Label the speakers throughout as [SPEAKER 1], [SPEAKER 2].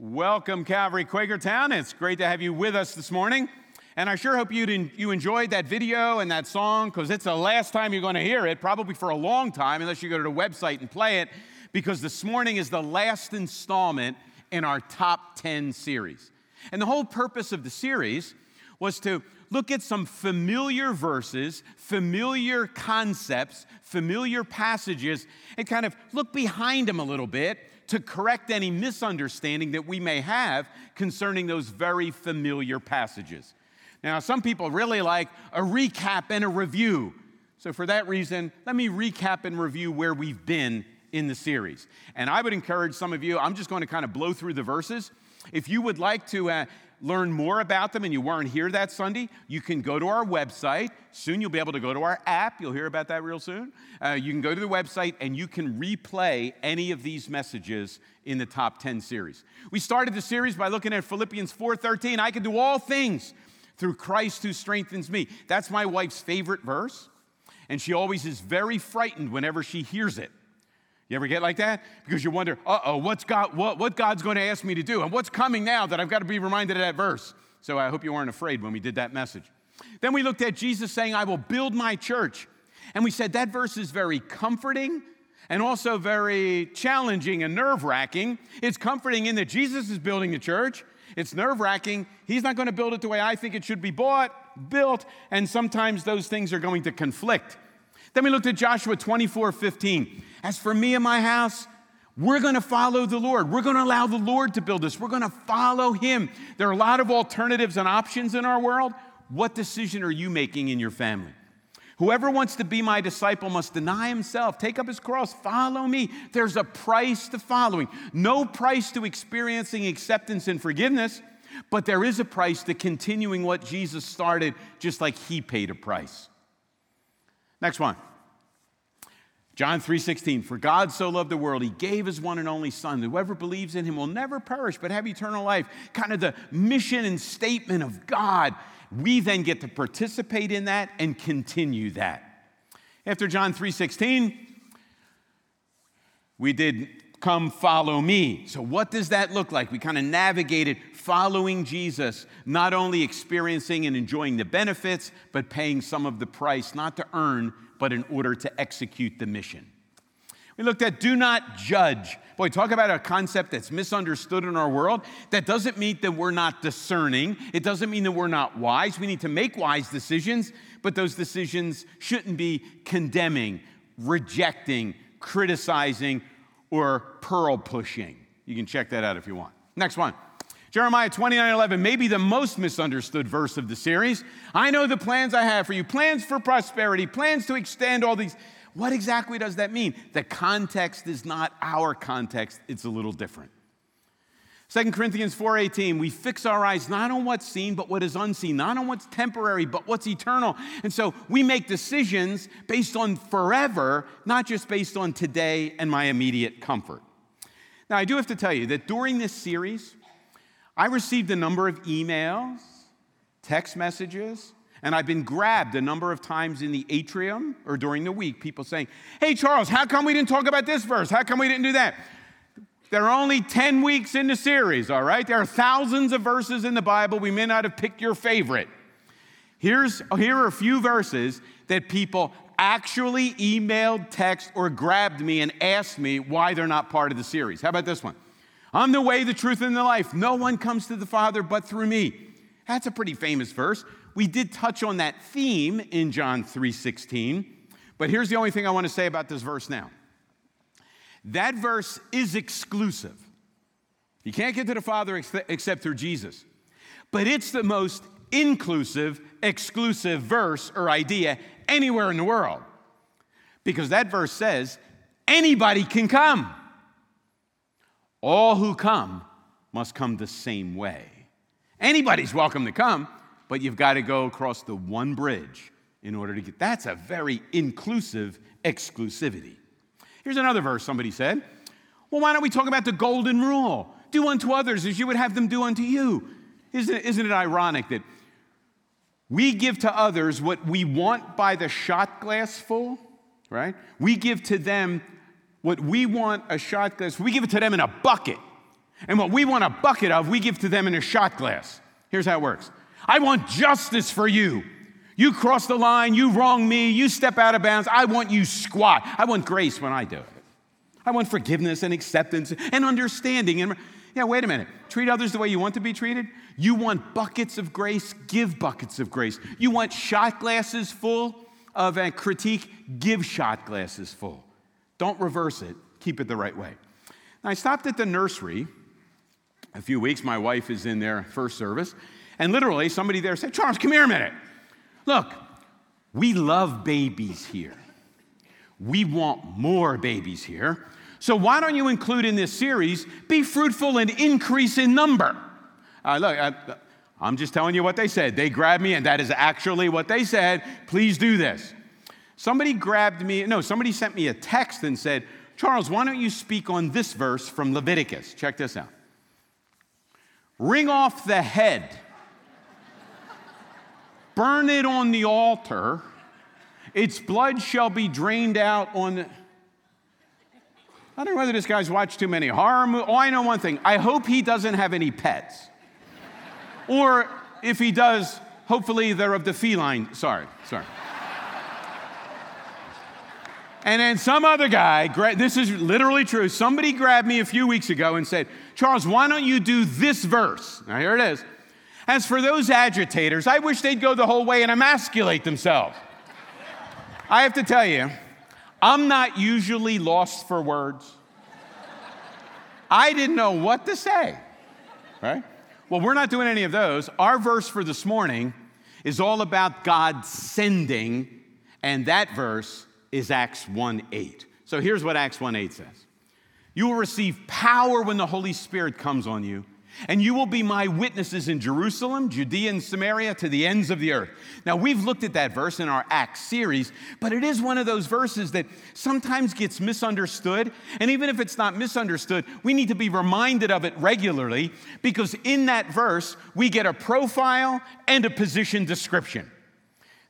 [SPEAKER 1] Welcome, Calvary Quakertown. It's great to have you with us this morning. And I sure hope you, you enjoyed that video and that song because it's the last time you're going to hear it, probably for a long time, unless you go to the website and play it, because this morning is the last installment in our top 10 series. And the whole purpose of the series was to look at some familiar verses, familiar concepts, familiar passages, and kind of look behind them a little bit to correct any misunderstanding that we may have concerning those very familiar passages. Now, some people really like a recap and a review. So, for that reason, let me recap and review where we've been in the series. And I would encourage some of you, I'm just going to kind of blow through the verses. If you would like to uh, learn more about them and you weren't here that Sunday, you can go to our website. Soon you'll be able to go to our app. You'll hear about that real soon. Uh, you can go to the website and you can replay any of these messages in the top 10 series. We started the series by looking at Philippians 4:13. I can do all things through Christ who strengthens me. That's my wife's favorite verse, and she always is very frightened whenever she hears it. You ever get like that? Because you wonder, uh oh, what's God, what, what God's going to ask me to do? And what's coming now that I've got to be reminded of that verse? So I hope you weren't afraid when we did that message. Then we looked at Jesus saying, I will build my church. And we said that verse is very comforting and also very challenging and nerve wracking. It's comforting in that Jesus is building the church. It's nerve wracking. He's not going to build it the way I think it should be bought, built, and sometimes those things are going to conflict. Then we looked at Joshua 24 15. As for me and my house, we're going to follow the Lord. We're going to allow the Lord to build us. We're going to follow Him. There are a lot of alternatives and options in our world. What decision are you making in your family? Whoever wants to be my disciple must deny himself, take up his cross, follow me. There's a price to following. No price to experiencing acceptance and forgiveness, but there is a price to continuing what Jesus started, just like he paid a price. Next one. John 3:16 For God so loved the world he gave his one and only son whoever believes in him will never perish but have eternal life. Kind of the mission and statement of God. We then get to participate in that and continue that. After John 3:16 we did come follow me. So what does that look like? We kind of navigated following Jesus not only experiencing and enjoying the benefits but paying some of the price not to earn but in order to execute the mission. We looked at do not judge. Boy, talk about a concept that's misunderstood in our world. That doesn't mean that we're not discerning. It doesn't mean that we're not wise. We need to make wise decisions, but those decisions shouldn't be condemning, rejecting, criticizing, or pearl pushing. You can check that out if you want. Next one. Jeremiah 29 11, maybe the most misunderstood verse of the series. I know the plans I have for you plans for prosperity, plans to extend all these. What exactly does that mean? The context is not our context, it's a little different. 2 Corinthians 4:18 we fix our eyes not on what's seen but what is unseen not on what's temporary but what's eternal and so we make decisions based on forever not just based on today and my immediate comfort. Now I do have to tell you that during this series I received a number of emails, text messages, and I've been grabbed a number of times in the atrium or during the week, people saying, Hey, Charles, how come we didn't talk about this verse? How come we didn't do that? There are only 10 weeks in the series, all right? There are thousands of verses in the Bible. We may not have picked your favorite. Here's, here are a few verses that people actually emailed, text, or grabbed me and asked me why they're not part of the series. How about this one? I'm the way, the truth, and the life. No one comes to the Father but through me. That's a pretty famous verse. We did touch on that theme in John 3:16, but here's the only thing I want to say about this verse now. That verse is exclusive. You can't get to the Father except through Jesus. But it's the most inclusive, exclusive verse or idea anywhere in the world. Because that verse says anybody can come. All who come must come the same way. Anybody's welcome to come, but you've got to go across the one bridge in order to get. That's a very inclusive exclusivity. Here's another verse somebody said. Well, why don't we talk about the golden rule? Do unto others as you would have them do unto you. Isn't it, isn't it ironic that we give to others what we want by the shot glass full, right? We give to them what we want a shot glass, we give it to them in a bucket. And what we want a bucket of, we give to them in a shot glass. Here's how it works I want justice for you. You cross the line, you wrong me, you step out of bounds. I want you squat. I want grace when I do it. I want forgiveness and acceptance and understanding. And yeah, wait a minute. Treat others the way you want to be treated. You want buckets of grace, give buckets of grace. You want shot glasses full of a critique, give shot glasses full. Don't reverse it, keep it the right way. I stopped at the nursery a few weeks. My wife is in there first service, and literally somebody there said, Charles, come here a minute. Look, we love babies here. We want more babies here. So why don't you include in this series, be fruitful and increase in number? Uh, look, I, I'm just telling you what they said. They grabbed me, and that is actually what they said. Please do this. Somebody grabbed me, no, somebody sent me a text and said, Charles, why don't you speak on this verse from Leviticus? Check this out. Wring off the head, burn it on the altar, its blood shall be drained out on. I don't know whether this guy's watched too many horror movies. Oh, I know one thing. I hope he doesn't have any pets. or if he does, hopefully they're of the feline. Sorry, sorry. And then some other guy, this is literally true, somebody grabbed me a few weeks ago and said, Charles, why don't you do this verse? Now, here it is. As for those agitators, I wish they'd go the whole way and emasculate themselves. I have to tell you, I'm not usually lost for words. I didn't know what to say, right? Well, we're not doing any of those. Our verse for this morning is all about God sending, and that verse is Acts 1 8. So here's what Acts 1 8 says You will receive power when the Holy Spirit comes on you and you will be my witnesses in Jerusalem, Judea, and Samaria to the ends of the earth. Now, we've looked at that verse in our Acts series, but it is one of those verses that sometimes gets misunderstood. And even if it's not misunderstood, we need to be reminded of it regularly because in that verse, we get a profile and a position description.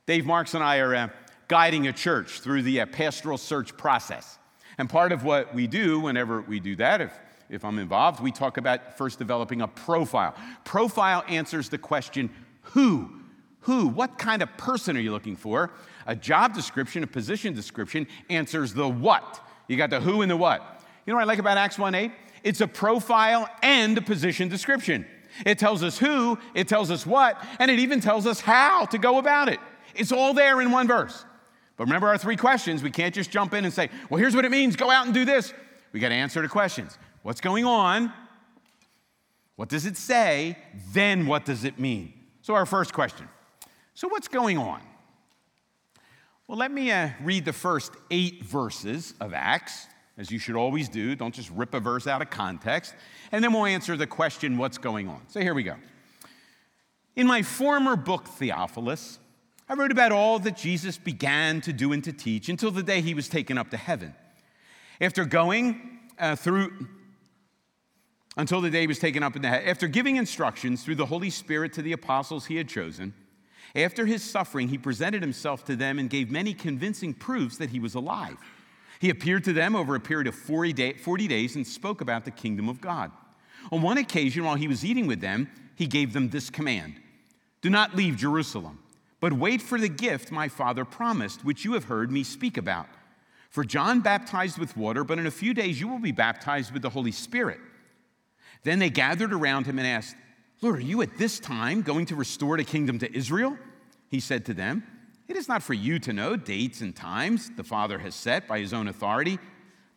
[SPEAKER 1] Dave Marks and I are uh, guiding a church through the pastoral search process. And part of what we do whenever we do that, if if I'm involved, we talk about first developing a profile. Profile answers the question who? Who? What kind of person are you looking for? A job description, a position description answers the what. You got the who and the what. You know what I like about Acts 1 8? It's a profile and a position description. It tells us who, it tells us what, and it even tells us how to go about it. It's all there in one verse. But remember our three questions. We can't just jump in and say, well, here's what it means, go out and do this. We got to answer the questions. What's going on? What does it say? Then what does it mean? So, our first question. So, what's going on? Well, let me uh, read the first eight verses of Acts, as you should always do. Don't just rip a verse out of context. And then we'll answer the question, what's going on? So, here we go. In my former book, Theophilus, I wrote about all that Jesus began to do and to teach until the day he was taken up to heaven. After going uh, through until the day he was taken up in the. After giving instructions through the Holy Spirit to the apostles he had chosen, after his suffering, he presented himself to them and gave many convincing proofs that he was alive. He appeared to them over a period of 40, day, 40 days and spoke about the kingdom of God. On one occasion, while he was eating with them, he gave them this command Do not leave Jerusalem, but wait for the gift my Father promised, which you have heard me speak about. For John baptized with water, but in a few days you will be baptized with the Holy Spirit. Then they gathered around him and asked, Lord, are you at this time going to restore the kingdom to Israel? He said to them, It is not for you to know dates and times the Father has set by his own authority,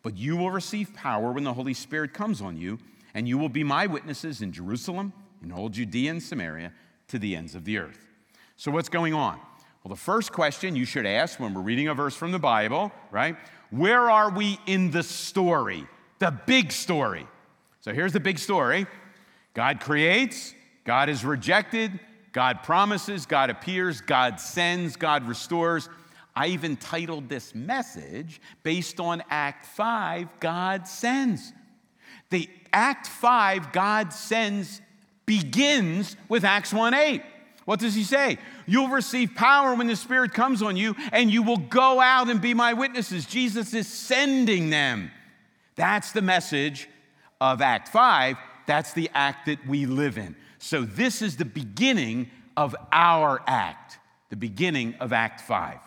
[SPEAKER 1] but you will receive power when the Holy Spirit comes on you, and you will be my witnesses in Jerusalem, in all Judea and Samaria, to the ends of the earth. So, what's going on? Well, the first question you should ask when we're reading a verse from the Bible, right? Where are we in the story? The big story. So here's the big story God creates, God is rejected, God promises, God appears, God sends, God restores. I even titled this message based on Act 5 God sends. The Act 5 God sends begins with Acts 1 8. What does he say? You'll receive power when the Spirit comes on you, and you will go out and be my witnesses. Jesus is sending them. That's the message of Act 5, That's the act that we live in. So this is the beginning of our act, the beginning of Act 5.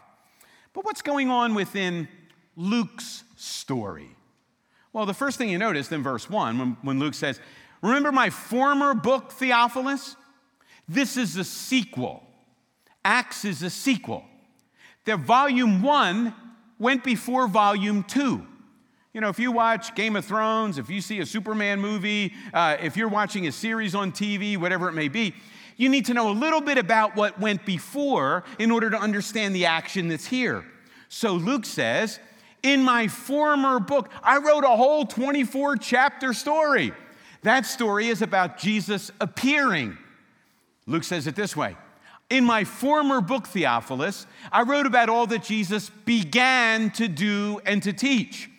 [SPEAKER 1] But what's going on within Luke's story? Well, the first thing you notice in verse 1, when, when Luke says, Remember my former book, Theophilus? This is a sequel. Acts is a sequel. The volume one went before volume two. You know, if you watch Game of Thrones, if you see a Superman movie, uh, if you're watching a series on TV, whatever it may be, you need to know a little bit about what went before in order to understand the action that's here. So Luke says, In my former book, I wrote a whole 24 chapter story. That story is about Jesus appearing. Luke says it this way In my former book, Theophilus, I wrote about all that Jesus began to do and to teach.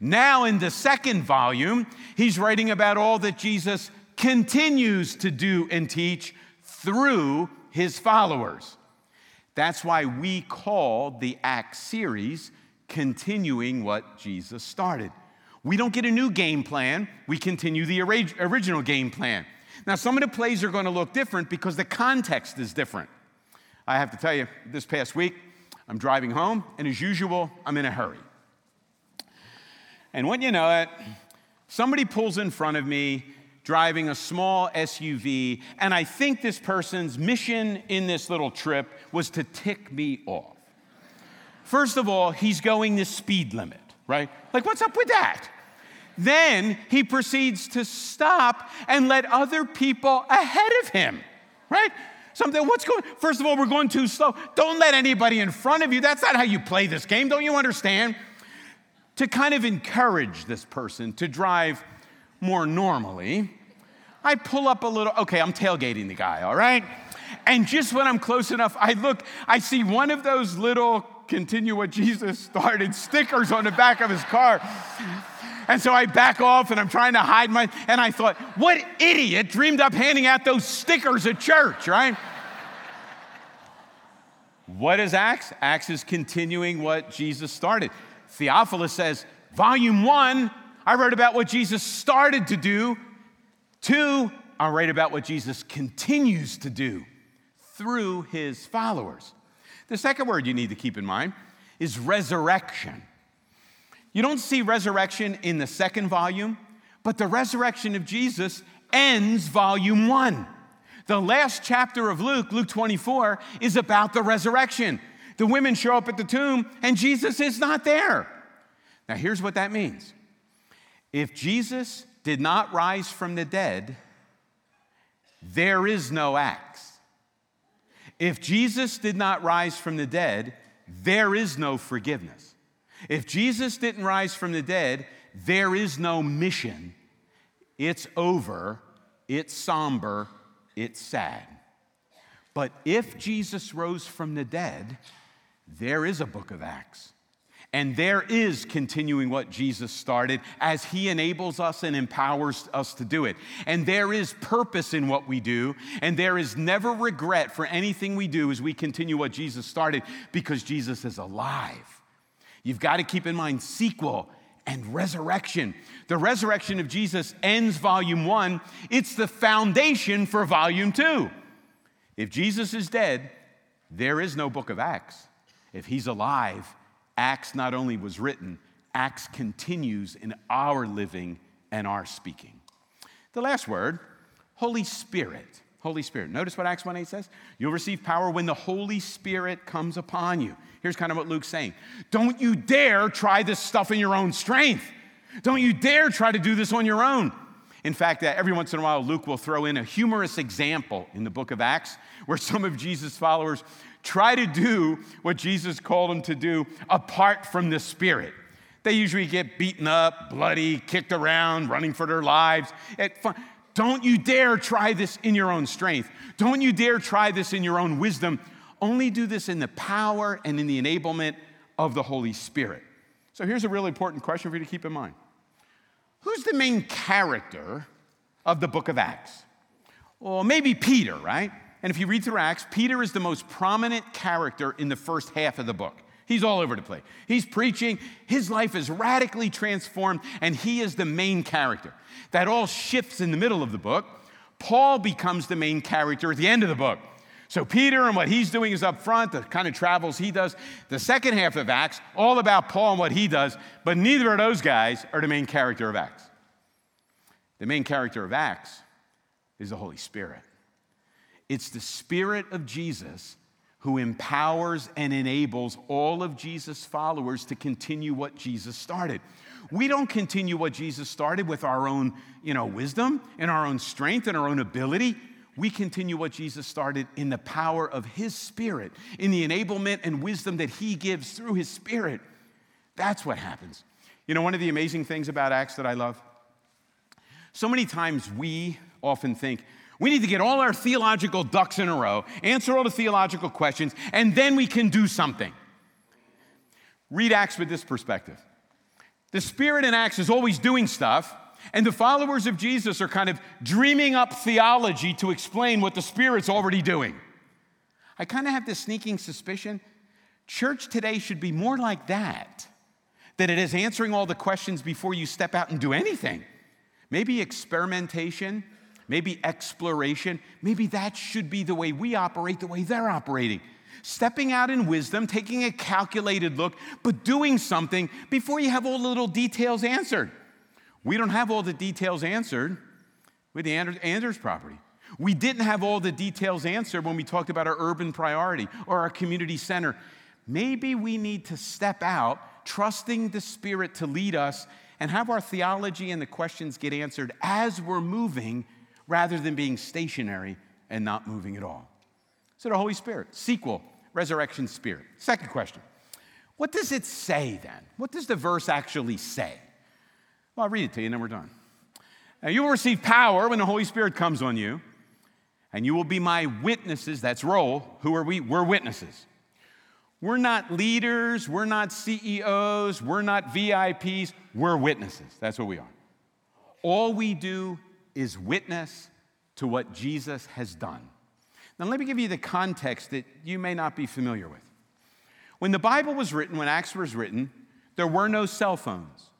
[SPEAKER 1] Now, in the second volume, he's writing about all that Jesus continues to do and teach through his followers. That's why we call the Acts series continuing what Jesus started. We don't get a new game plan, we continue the original game plan. Now, some of the plays are going to look different because the context is different. I have to tell you, this past week, I'm driving home, and as usual, I'm in a hurry. And when you know it, somebody pulls in front of me driving a small SUV, and I think this person's mission in this little trip was to tick me off. First of all, he's going the speed limit, right? Like, what's up with that? Then he proceeds to stop and let other people ahead of him, right? Something, what's going First of all, we're going too slow. Don't let anybody in front of you. That's not how you play this game. Don't you understand? To kind of encourage this person to drive more normally, I pull up a little, okay, I'm tailgating the guy, all right? And just when I'm close enough, I look, I see one of those little continue what Jesus started stickers on the back of his car. And so I back off and I'm trying to hide my, and I thought, what idiot dreamed up handing out those stickers at church, right? what is Acts? Acts is continuing what Jesus started. Theophilus says, Volume one, I wrote about what Jesus started to do. Two, I write about what Jesus continues to do through his followers. The second word you need to keep in mind is resurrection. You don't see resurrection in the second volume, but the resurrection of Jesus ends volume one. The last chapter of Luke, Luke 24, is about the resurrection. The women show up at the tomb and Jesus is not there. Now, here's what that means if Jesus did not rise from the dead, there is no Acts. If Jesus did not rise from the dead, there is no forgiveness. If Jesus didn't rise from the dead, there is no mission. It's over, it's somber, it's sad. But if Jesus rose from the dead, there is a book of Acts. And there is continuing what Jesus started as he enables us and empowers us to do it. And there is purpose in what we do. And there is never regret for anything we do as we continue what Jesus started because Jesus is alive. You've got to keep in mind sequel and resurrection. The resurrection of Jesus ends volume one, it's the foundation for volume two. If Jesus is dead, there is no book of Acts. If he's alive, Acts not only was written, Acts continues in our living and our speaking. The last word, Holy Spirit. Holy Spirit. Notice what Acts 1 8 says? You'll receive power when the Holy Spirit comes upon you. Here's kind of what Luke's saying Don't you dare try this stuff in your own strength. Don't you dare try to do this on your own. In fact, uh, every once in a while, Luke will throw in a humorous example in the book of Acts where some of Jesus' followers try to do what Jesus called them to do apart from the Spirit. They usually get beaten up, bloody, kicked around, running for their lives. Don't you dare try this in your own strength. Don't you dare try this in your own wisdom only do this in the power and in the enablement of the Holy Spirit. So here's a really important question for you to keep in mind Who's the main character of the book of Acts? Well, maybe Peter, right? And if you read through Acts, Peter is the most prominent character in the first half of the book. He's all over the place. He's preaching. His life is radically transformed, and he is the main character. That all shifts in the middle of the book. Paul becomes the main character at the end of the book. So, Peter and what he's doing is up front, the kind of travels he does. The second half of Acts, all about Paul and what he does, but neither of those guys are the main character of Acts. The main character of Acts is the Holy Spirit. It's the Spirit of Jesus who empowers and enables all of Jesus' followers to continue what Jesus started. We don't continue what Jesus started with our own, you know, wisdom and our own strength and our own ability. We continue what Jesus started in the power of his spirit, in the enablement and wisdom that he gives through his spirit. That's what happens. You know, one of the amazing things about Acts that I love? So many times we often think, we need to get all our theological ducks in a row, answer all the theological questions, and then we can do something. Read Acts with this perspective. The Spirit in Acts is always doing stuff, and the followers of Jesus are kind of dreaming up theology to explain what the Spirit's already doing. I kind of have this sneaking suspicion church today should be more like that than it is answering all the questions before you step out and do anything. Maybe experimentation maybe exploration, maybe that should be the way we operate, the way they're operating. Stepping out in wisdom, taking a calculated look, but doing something before you have all the little details answered. We don't have all the details answered with the Anders property. We didn't have all the details answered when we talked about our urban priority or our community center. Maybe we need to step out, trusting the Spirit to lead us and have our theology and the questions get answered as we're moving rather than being stationary and not moving at all. So the Holy Spirit, sequel, resurrection spirit. Second question What does it say then? What does the verse actually say? Well, I'll read it to you and then we're done. Now, you will receive power when the Holy Spirit comes on you, and you will be my witnesses. That's role. Who are we? We're witnesses. We're not leaders, we're not CEOs, we're not VIPs, we're witnesses. That's what we are. All we do is witness to what Jesus has done. Now, let me give you the context that you may not be familiar with. When the Bible was written, when Acts was written, there were no cell phones,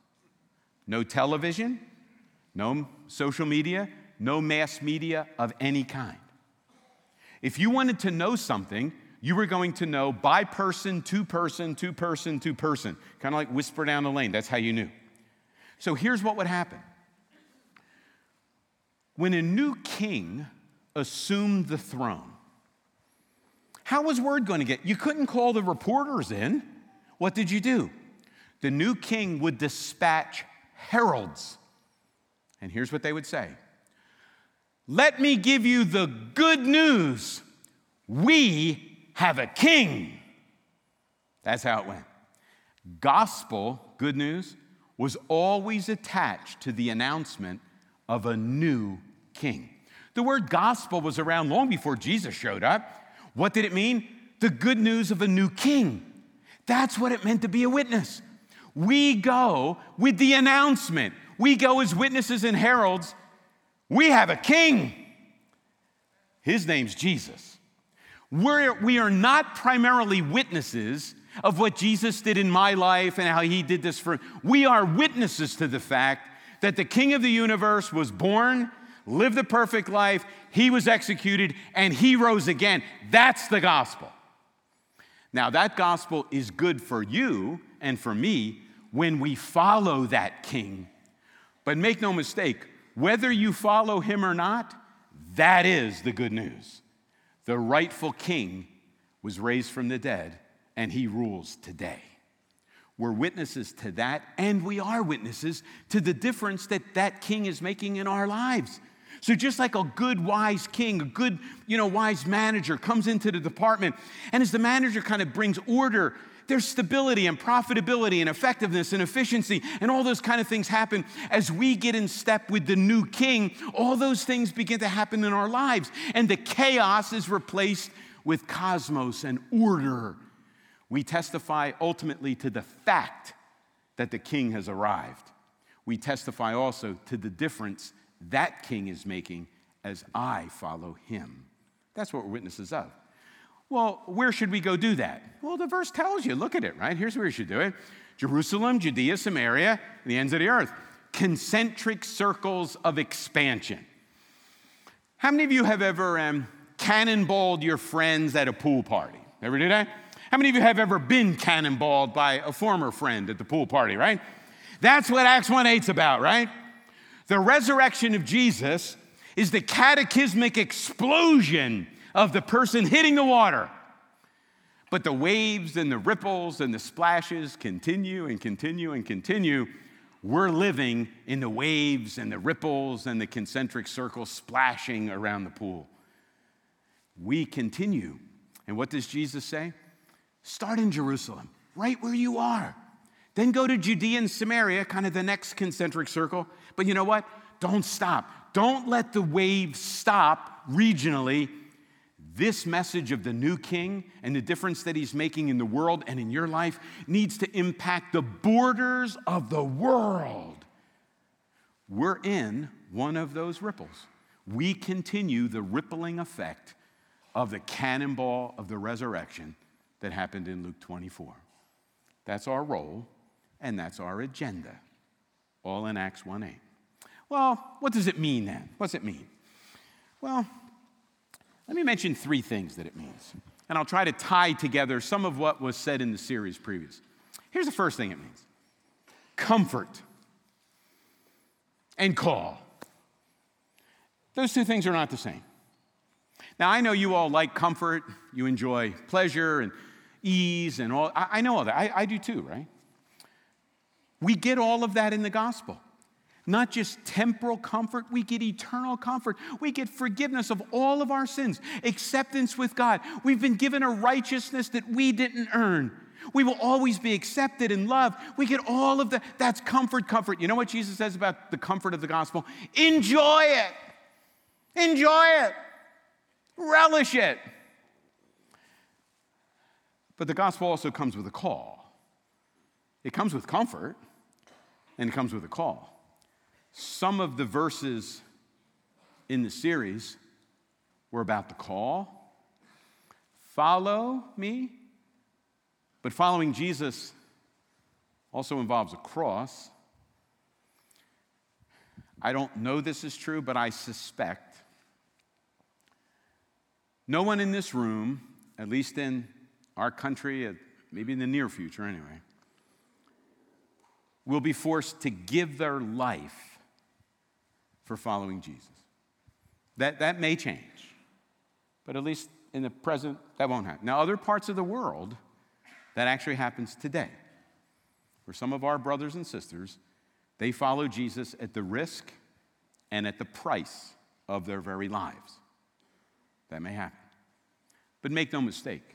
[SPEAKER 1] no television, no social media, no mass media of any kind. If you wanted to know something, you were going to know by person, to person, to person, to person, kind of like whisper down the lane. That's how you knew. So here's what would happen when a new king assumed the throne, how was word going to get? You couldn't call the reporters in. What did you do? The new king would dispatch heralds. And here's what they would say Let me give you the good news. We have a king. That's how it went. Gospel, good news, was always attached to the announcement of a new king. The word gospel was around long before Jesus showed up. What did it mean? The good news of a new king. That's what it meant to be a witness. We go with the announcement, we go as witnesses and heralds. We have a king. His name's Jesus. We're, we are not primarily witnesses of what Jesus did in my life and how he did this for. We are witnesses to the fact that the King of the universe was born, lived the perfect life, he was executed, and he rose again. That's the gospel. Now, that gospel is good for you and for me when we follow that king. But make no mistake, whether you follow him or not, that is the good news. The rightful king was raised from the dead, and he rules today. We're witnesses to that, and we are witnesses to the difference that that king is making in our lives. So just like a good wise king, a good, you know, wise manager comes into the department, and as the manager kind of brings order, there's stability and profitability and effectiveness and efficiency and all those kind of things happen as we get in step with the new king. All those things begin to happen in our lives, and the chaos is replaced with cosmos and order we testify ultimately to the fact that the king has arrived. We testify also to the difference that king is making as I follow him. That's what we're witnesses of. Well, where should we go do that? Well, the verse tells you. Look at it, right? Here's where you should do it Jerusalem, Judea, Samaria, the ends of the earth. Concentric circles of expansion. How many of you have ever um, cannonballed your friends at a pool party? Ever do that? How many of you have ever been cannonballed by a former friend at the pool party, right? That's what Acts 1 8's about, right? The resurrection of Jesus is the cataclysmic explosion of the person hitting the water. But the waves and the ripples and the splashes continue and continue and continue. We're living in the waves and the ripples and the concentric circles splashing around the pool. We continue. And what does Jesus say? Start in Jerusalem, right where you are. Then go to Judea and Samaria, kind of the next concentric circle. But you know what? Don't stop. Don't let the wave stop regionally. This message of the new king and the difference that he's making in the world and in your life needs to impact the borders of the world. We're in one of those ripples. We continue the rippling effect of the cannonball of the resurrection that happened in Luke 24. That's our role and that's our agenda, all in Acts 1 8. Well, what does it mean then? What's it mean? Well, let me mention three things that it means, and I'll try to tie together some of what was said in the series previous. Here's the first thing it means comfort and call. Those two things are not the same. Now, I know you all like comfort, you enjoy pleasure and ease and all. I, I know all that. I, I do too, right? We get all of that in the gospel. Not just temporal comfort, we get eternal comfort. We get forgiveness of all of our sins, acceptance with God. We've been given a righteousness that we didn't earn. We will always be accepted and loved. We get all of that. That's comfort, comfort. You know what Jesus says about the comfort of the gospel? Enjoy it. Enjoy it. Relish it. But the gospel also comes with a call. It comes with comfort, and it comes with a call. Some of the verses in the series were about the call. Follow me. But following Jesus also involves a cross. I don't know this is true, but I suspect no one in this room, at least in our country, uh, maybe in the near future anyway, will be forced to give their life for following Jesus. That, that may change, but at least in the present, that won't happen. Now, other parts of the world, that actually happens today. For some of our brothers and sisters, they follow Jesus at the risk and at the price of their very lives. That may happen. But make no mistake,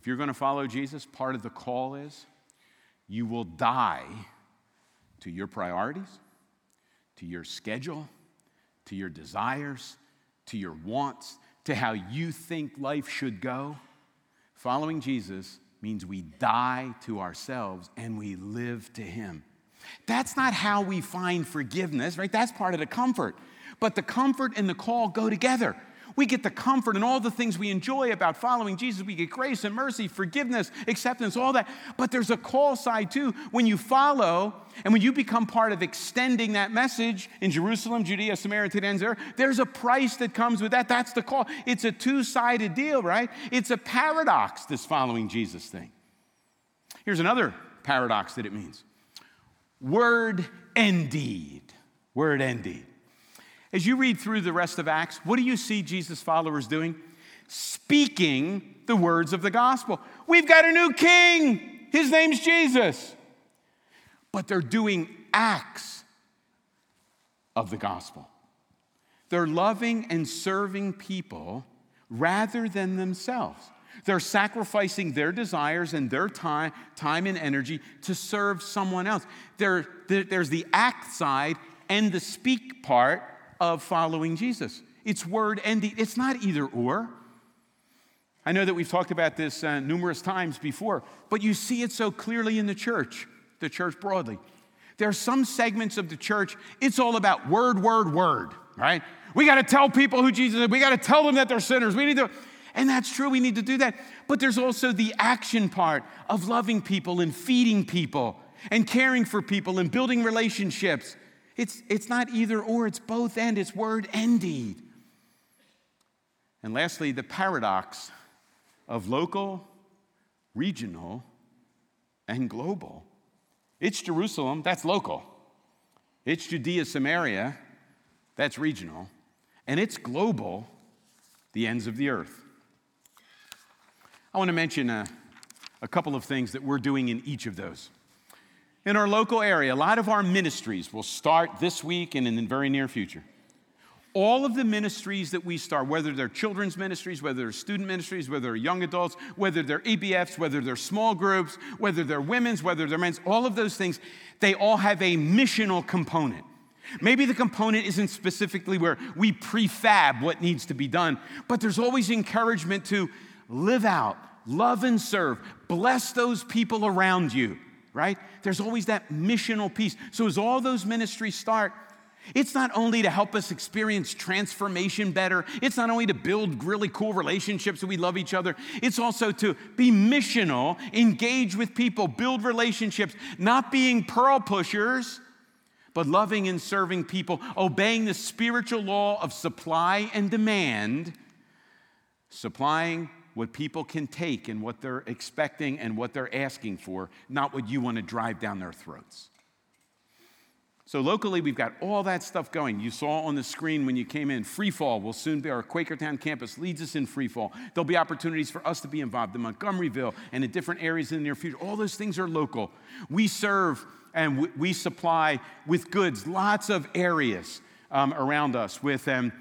[SPEAKER 1] if you're going to follow Jesus, part of the call is you will die to your priorities, to your schedule, to your desires, to your wants, to how you think life should go. Following Jesus means we die to ourselves and we live to Him. That's not how we find forgiveness, right? That's part of the comfort. But the comfort and the call go together. We get the comfort and all the things we enjoy about following Jesus. We get grace and mercy, forgiveness, acceptance, all that. But there's a call side too. When you follow and when you become part of extending that message in Jerusalem, Judea, Samaria, to the ends there, there's a price that comes with that. That's the call. It's a two sided deal, right? It's a paradox, this following Jesus thing. Here's another paradox that it means word and deed. Word and deed. As you read through the rest of Acts, what do you see Jesus' followers doing? Speaking the words of the gospel. We've got a new king. His name's Jesus. But they're doing acts of the gospel. They're loving and serving people rather than themselves. They're sacrificing their desires and their time, time and energy to serve someone else. There, there's the act side and the speak part of following Jesus. It's word and deed. It's not either or. I know that we've talked about this uh, numerous times before, but you see it so clearly in the church, the church broadly. There are some segments of the church, it's all about word, word, word, right? We got to tell people who Jesus is. We got to tell them that they're sinners. We need to. And that's true, we need to do that. But there's also the action part of loving people and feeding people and caring for people and building relationships. It's, it's not either or, it's both and, it's word and deed. And lastly, the paradox of local, regional, and global. It's Jerusalem, that's local. It's Judea, Samaria, that's regional. And it's global, the ends of the earth. I want to mention a, a couple of things that we're doing in each of those. In our local area, a lot of our ministries will start this week and in the very near future. All of the ministries that we start, whether they're children's ministries, whether they're student ministries, whether they're young adults, whether they're EBFs, whether they're small groups, whether they're women's, whether they're men's, all of those things, they all have a missional component. Maybe the component isn't specifically where we prefab what needs to be done, but there's always encouragement to live out, love and serve, bless those people around you, right? There's always that missional piece. So as all those ministries start, it's not only to help us experience transformation better, it's not only to build really cool relationships so we love each other, it's also to be missional, engage with people, build relationships, not being pearl pushers, but loving and serving people, obeying the spiritual law of supply and demand, supplying what people can take and what they're expecting and what they're asking for, not what you want to drive down their throats. So locally, we've got all that stuff going. You saw on the screen when you came in, Free Fall will soon be our Quakertown campus leads us in Free Fall. There'll be opportunities for us to be involved in Montgomeryville and in different areas in the near future. All those things are local. We serve and we supply with goods lots of areas um, around us with um,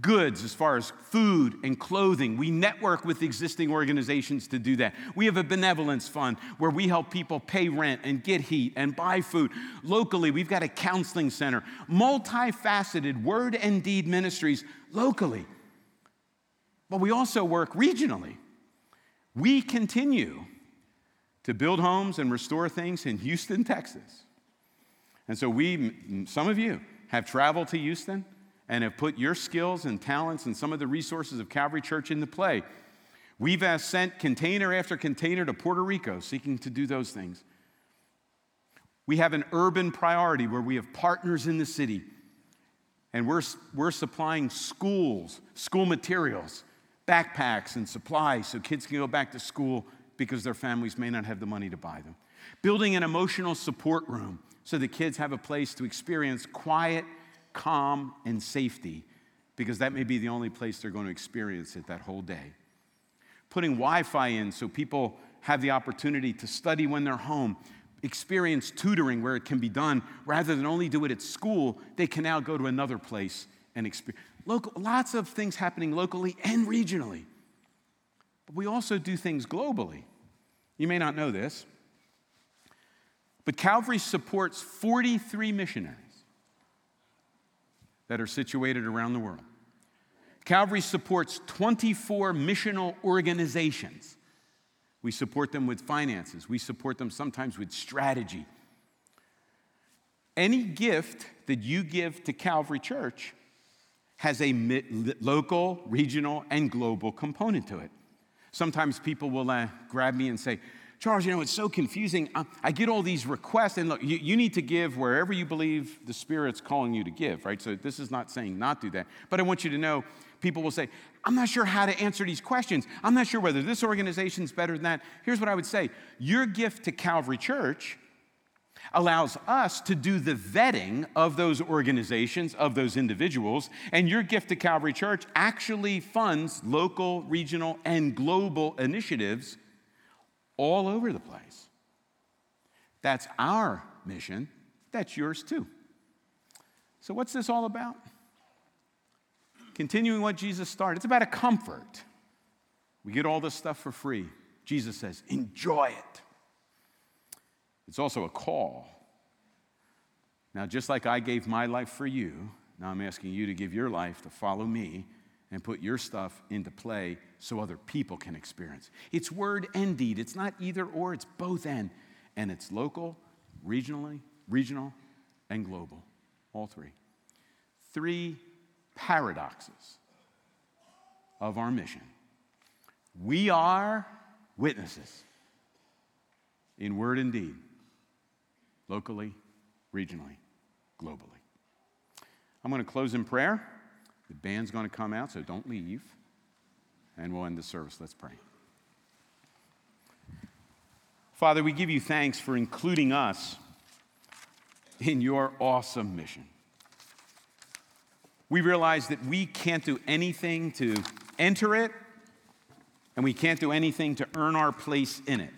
[SPEAKER 1] goods as far as food and clothing. We network with existing organizations to do that. We have a benevolence fund where we help people pay rent and get heat and buy food. Locally, we've got a counseling center, multifaceted word and deed ministries locally. But we also work regionally. We continue to build homes and restore things in Houston, Texas. And so we, some of you, have traveled to Houston and have put your skills and talents and some of the resources of Calvary Church into play. We've sent container after container to Puerto Rico seeking to do those things. We have an urban priority where we have partners in the city and we're, we're supplying schools, school materials, backpacks, and supplies so kids can go back to school because their families may not have the money to buy them. Building an emotional support room so the kids have a place to experience quiet calm, and safety, because that may be the only place they're going to experience it that whole day. Putting Wi Fi in so people have the opportunity to study when they're home, experience tutoring where it can be done, rather than only do it at school, they can now go to another place and experience. Local, lots of things happening locally and regionally. But we also do things globally. You may not know this, but Calvary supports 43 missionaries that are situated around the world. Calvary supports 24 missional organizations. We support them with finances, we support them sometimes with strategy. Any gift that you give to Calvary Church has a local, regional, and global component to it. Sometimes people will uh, grab me and say, Charles, you know, it's so confusing. I, I get all these requests, and look, you, you, need to give wherever you believe the Spirit's calling you to give, right? So this is not saying not do that. But I want you to know people will say, I'm not sure how to answer these questions. I'm not sure whether this organization's better than that. Here's what I would say Your gift to Calvary Church allows us to do the vetting of those organizations, of those individuals, and your gift to Calvary Church actually funds local, regional, and global initiatives all over the place. That's our mission. That's yours too. So, what's this all about? Continuing what Jesus started. It's about a comfort. We get all this stuff for free. Jesus says, enjoy it. It's also a call. Now, just like I gave my life for you, now I'm asking you to give your life to follow me and put your stuff into play so other people can experience. It's word and deed. It's not either or, it's both and. And it's local, regionally, regional, and global. All three. Three paradoxes of our mission. We are witnesses in word and deed, locally, regionally, globally. I'm going to close in prayer. The band's going to come out, so don't leave. And we'll end the service. Let's pray. Father, we give you thanks for including us in your awesome mission. We realize that we can't do anything to enter it, and we can't do anything to earn our place in it.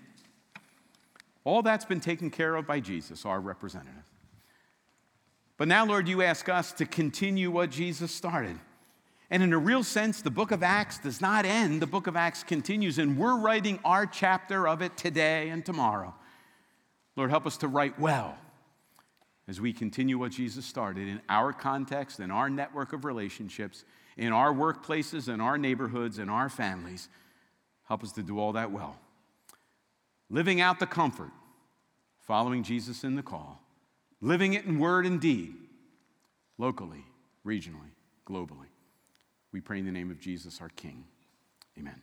[SPEAKER 1] All that's been taken care of by Jesus, our representative. But now, Lord, you ask us to continue what Jesus started. And in a real sense, the book of Acts does not end, the book of Acts continues, and we're writing our chapter of it today and tomorrow. Lord, help us to write well as we continue what Jesus started in our context, in our network of relationships, in our workplaces, in our neighborhoods, in our families. Help us to do all that well. Living out the comfort, following Jesus in the call, living it in word and deed, locally, regionally, globally. We pray in the name of Jesus, our King. Amen.